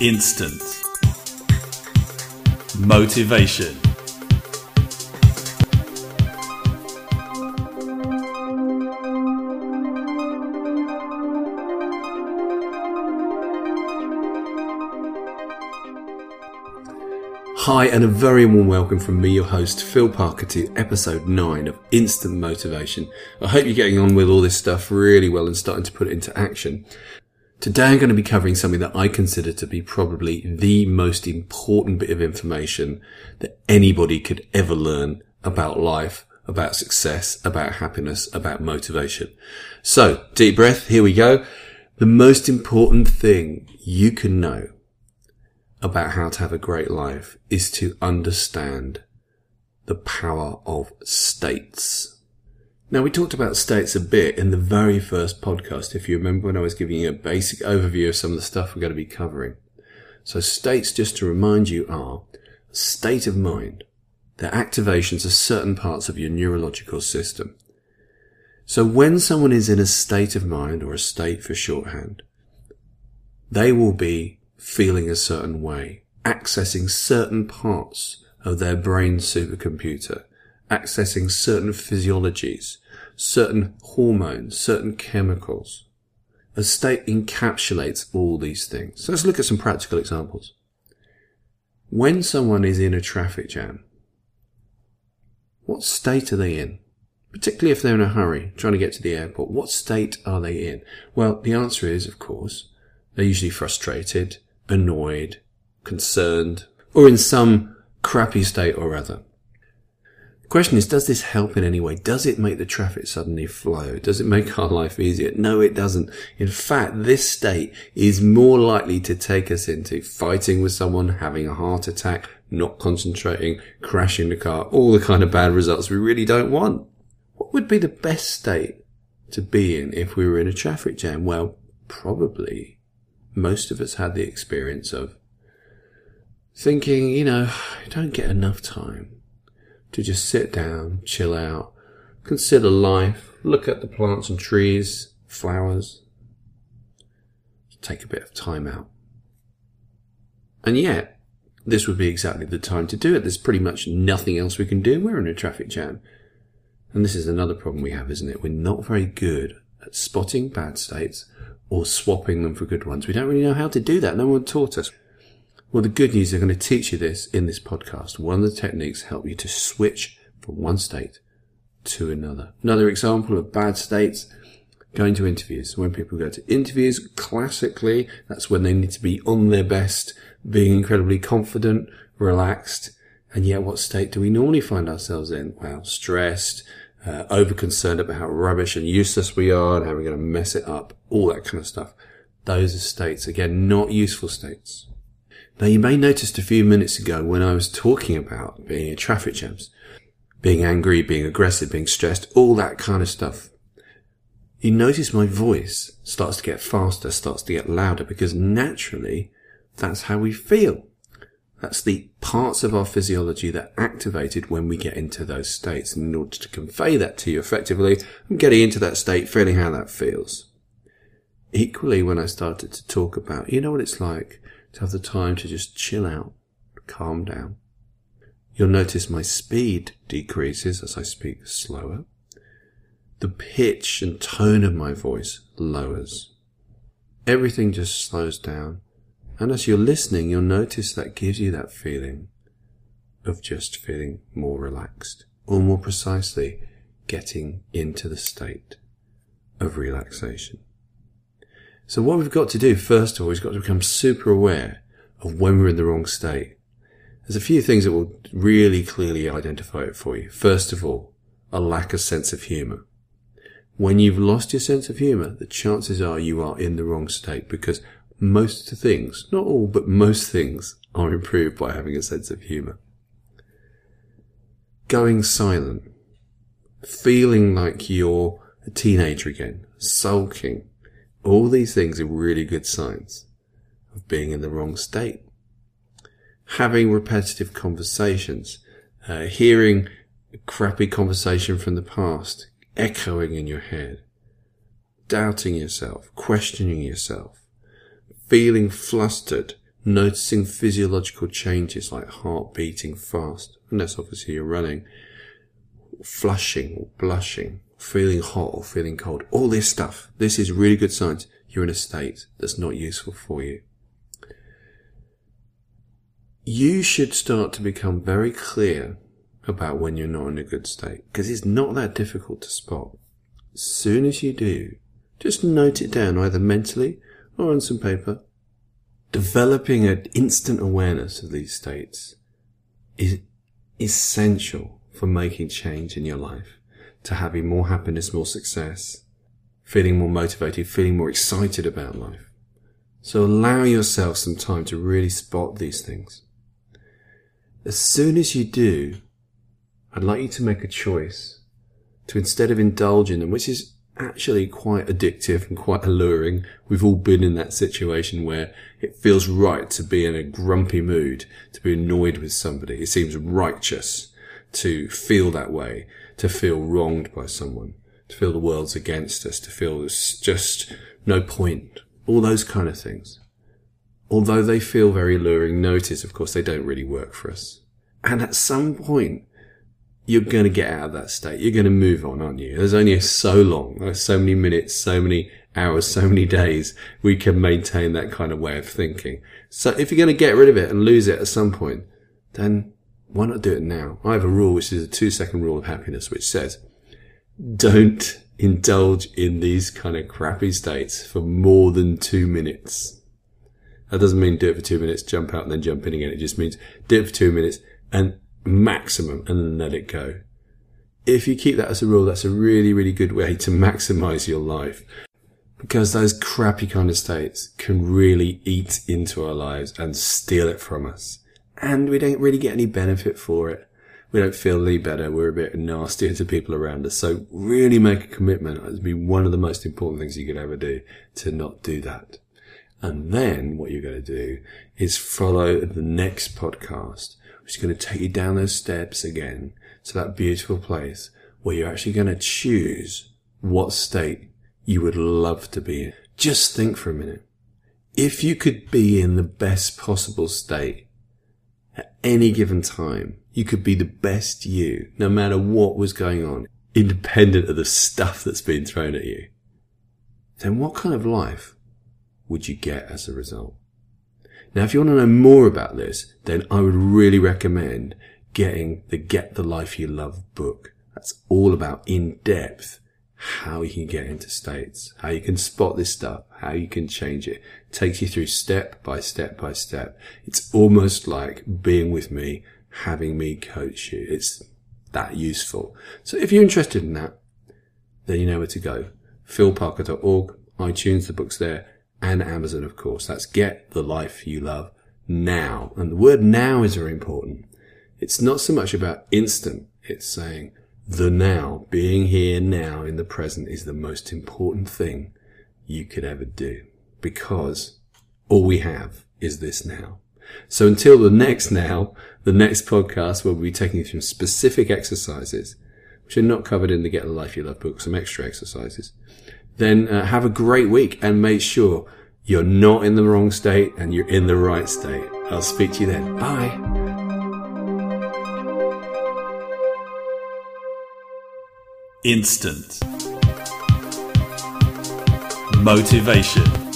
Instant motivation. Hi, and a very warm welcome from me, your host, Phil Parker, to episode 9 of Instant Motivation. I hope you're getting on with all this stuff really well and starting to put it into action. Today I'm going to be covering something that I consider to be probably the most important bit of information that anybody could ever learn about life, about success, about happiness, about motivation. So, deep breath, here we go. The most important thing you can know about how to have a great life is to understand the power of states. Now we talked about states a bit in the very first podcast, if you remember when I was giving you a basic overview of some of the stuff we're going to be covering. So states, just to remind you, are state of mind. They're activations of certain parts of your neurological system. So when someone is in a state of mind, or a state for shorthand, they will be feeling a certain way, accessing certain parts of their brain supercomputer, accessing certain physiologies, certain hormones, certain chemicals. A state encapsulates all these things. So let's look at some practical examples. When someone is in a traffic jam, what state are they in? Particularly if they're in a hurry, trying to get to the airport, what state are they in? Well, the answer is, of course, they're usually frustrated, annoyed, concerned, or in some crappy state or other. Question is, does this help in any way? Does it make the traffic suddenly flow? Does it make our life easier? No, it doesn't. In fact, this state is more likely to take us into fighting with someone, having a heart attack, not concentrating, crashing the car, all the kind of bad results we really don't want. What would be the best state to be in if we were in a traffic jam? Well, probably most of us had the experience of thinking, you know, I don't get enough time to just sit down, chill out, consider life, look at the plants and trees, flowers, take a bit of time out. And yet, this would be exactly the time to do it. There's pretty much nothing else we can do. We're in a traffic jam. And this is another problem we have, isn't it? We're not very good at spotting bad states or swapping them for good ones. We don't really know how to do that. No one taught us. Well, the good news, they're going to teach you this in this podcast. One of the techniques help you to switch from one state to another. Another example of bad states, going to interviews. When people go to interviews, classically, that's when they need to be on their best, being incredibly confident, relaxed. And yet, what state do we normally find ourselves in? Well, stressed, uh, over concerned about how rubbish and useless we are and how we're going to mess it up, all that kind of stuff. Those are states, again, not useful states. Now you may noticed a few minutes ago when I was talking about being in traffic jams, being angry, being aggressive, being stressed, all that kind of stuff. You notice my voice starts to get faster, starts to get louder because naturally that's how we feel. That's the parts of our physiology that are activated when we get into those states. And in order to convey that to you effectively, I'm getting into that state, feeling how that feels. Equally, when I started to talk about, you know what it's like to have the time to just chill out, calm down. You'll notice my speed decreases as I speak slower. The pitch and tone of my voice lowers. Everything just slows down. And as you're listening, you'll notice that gives you that feeling of just feeling more relaxed, or more precisely, getting into the state of relaxation. So what we've got to do, first of all, is got to become super aware of when we're in the wrong state. There's a few things that will really clearly identify it for you. First of all, a lack of sense of humor. When you've lost your sense of humor, the chances are you are in the wrong state because most things, not all, but most things are improved by having a sense of humor. Going silent. Feeling like you're a teenager again. Sulking all these things are really good signs of being in the wrong state. Having repetitive conversations, uh, hearing crappy conversation from the past echoing in your head, doubting yourself, questioning yourself, feeling flustered, noticing physiological changes like heart beating fast, unless obviously you're running, flushing or blushing, feeling hot or feeling cold, all this stuff. This is really good signs you're in a state that's not useful for you. You should start to become very clear about when you're not in a good state because it's not that difficult to spot. As soon as you do, just note it down either mentally or on some paper. Developing an instant awareness of these states is essential for making change in your life, to having more happiness, more success, feeling more motivated, feeling more excited about life. So allow yourself some time to really spot these things. As soon as you do, I'd like you to make a choice to instead of indulge in them, which is actually quite addictive and quite alluring. We've all been in that situation where it feels right to be in a grumpy mood, to be annoyed with somebody. It seems righteous to feel that way, to feel wronged by someone to feel the world's against us, to feel there's just no point, all those kind of things. Although they feel very alluring, notice, of course, they don't really work for us. And at some point, you're going to get out of that state. You're going to move on, aren't you? There's only so long, there's so many minutes, so many hours, so many days we can maintain that kind of way of thinking. So if you're going to get rid of it and lose it at some point, then why not do it now? I have a rule, which is a two second rule of happiness, which says don't indulge in these kind of crappy states for more than two minutes. That doesn't mean do it for two minutes, jump out and then jump in again. It just means do it for two minutes and maximum and then let it go. If you keep that as a rule, that's a really, really good way to maximize your life because those crappy kind of states can really eat into our lives and steal it from us. And we don't really get any benefit for it we don't feel any better. We're a bit nastier to people around us. So really make a commitment. It'd be one of the most important things you could ever do to not do that. And then what you're going to do is follow the next podcast, which is going to take you down those steps again to that beautiful place where you're actually going to choose what state you would love to be in. Just think for a minute. If you could be in the best possible state at any given time, you could be the best you, no matter what was going on, independent of the stuff that's been thrown at you. Then what kind of life would you get as a result? Now, if you want to know more about this, then I would really recommend getting the Get the Life You Love book. That's all about in depth how you can get into states, how you can spot this stuff, how you can change it. it. Takes you through step by step by step. It's almost like being with me, having me coach you. It's that useful. So if you're interested in that, then you know where to go. philparker.org, iTunes, the book's there, and Amazon, of course. That's Get the Life You Love Now. And the word now is very important. It's not so much about instant. It's saying, the now, being here now in the present is the most important thing you could ever do because all we have is this now. So until the next now, the next podcast we'll be taking you through specific exercises, which are not covered in the Get the Life You Love book, some extra exercises. Then uh, have a great week and make sure you're not in the wrong state and you're in the right state. I'll speak to you then. Bye. Instant. Motivation.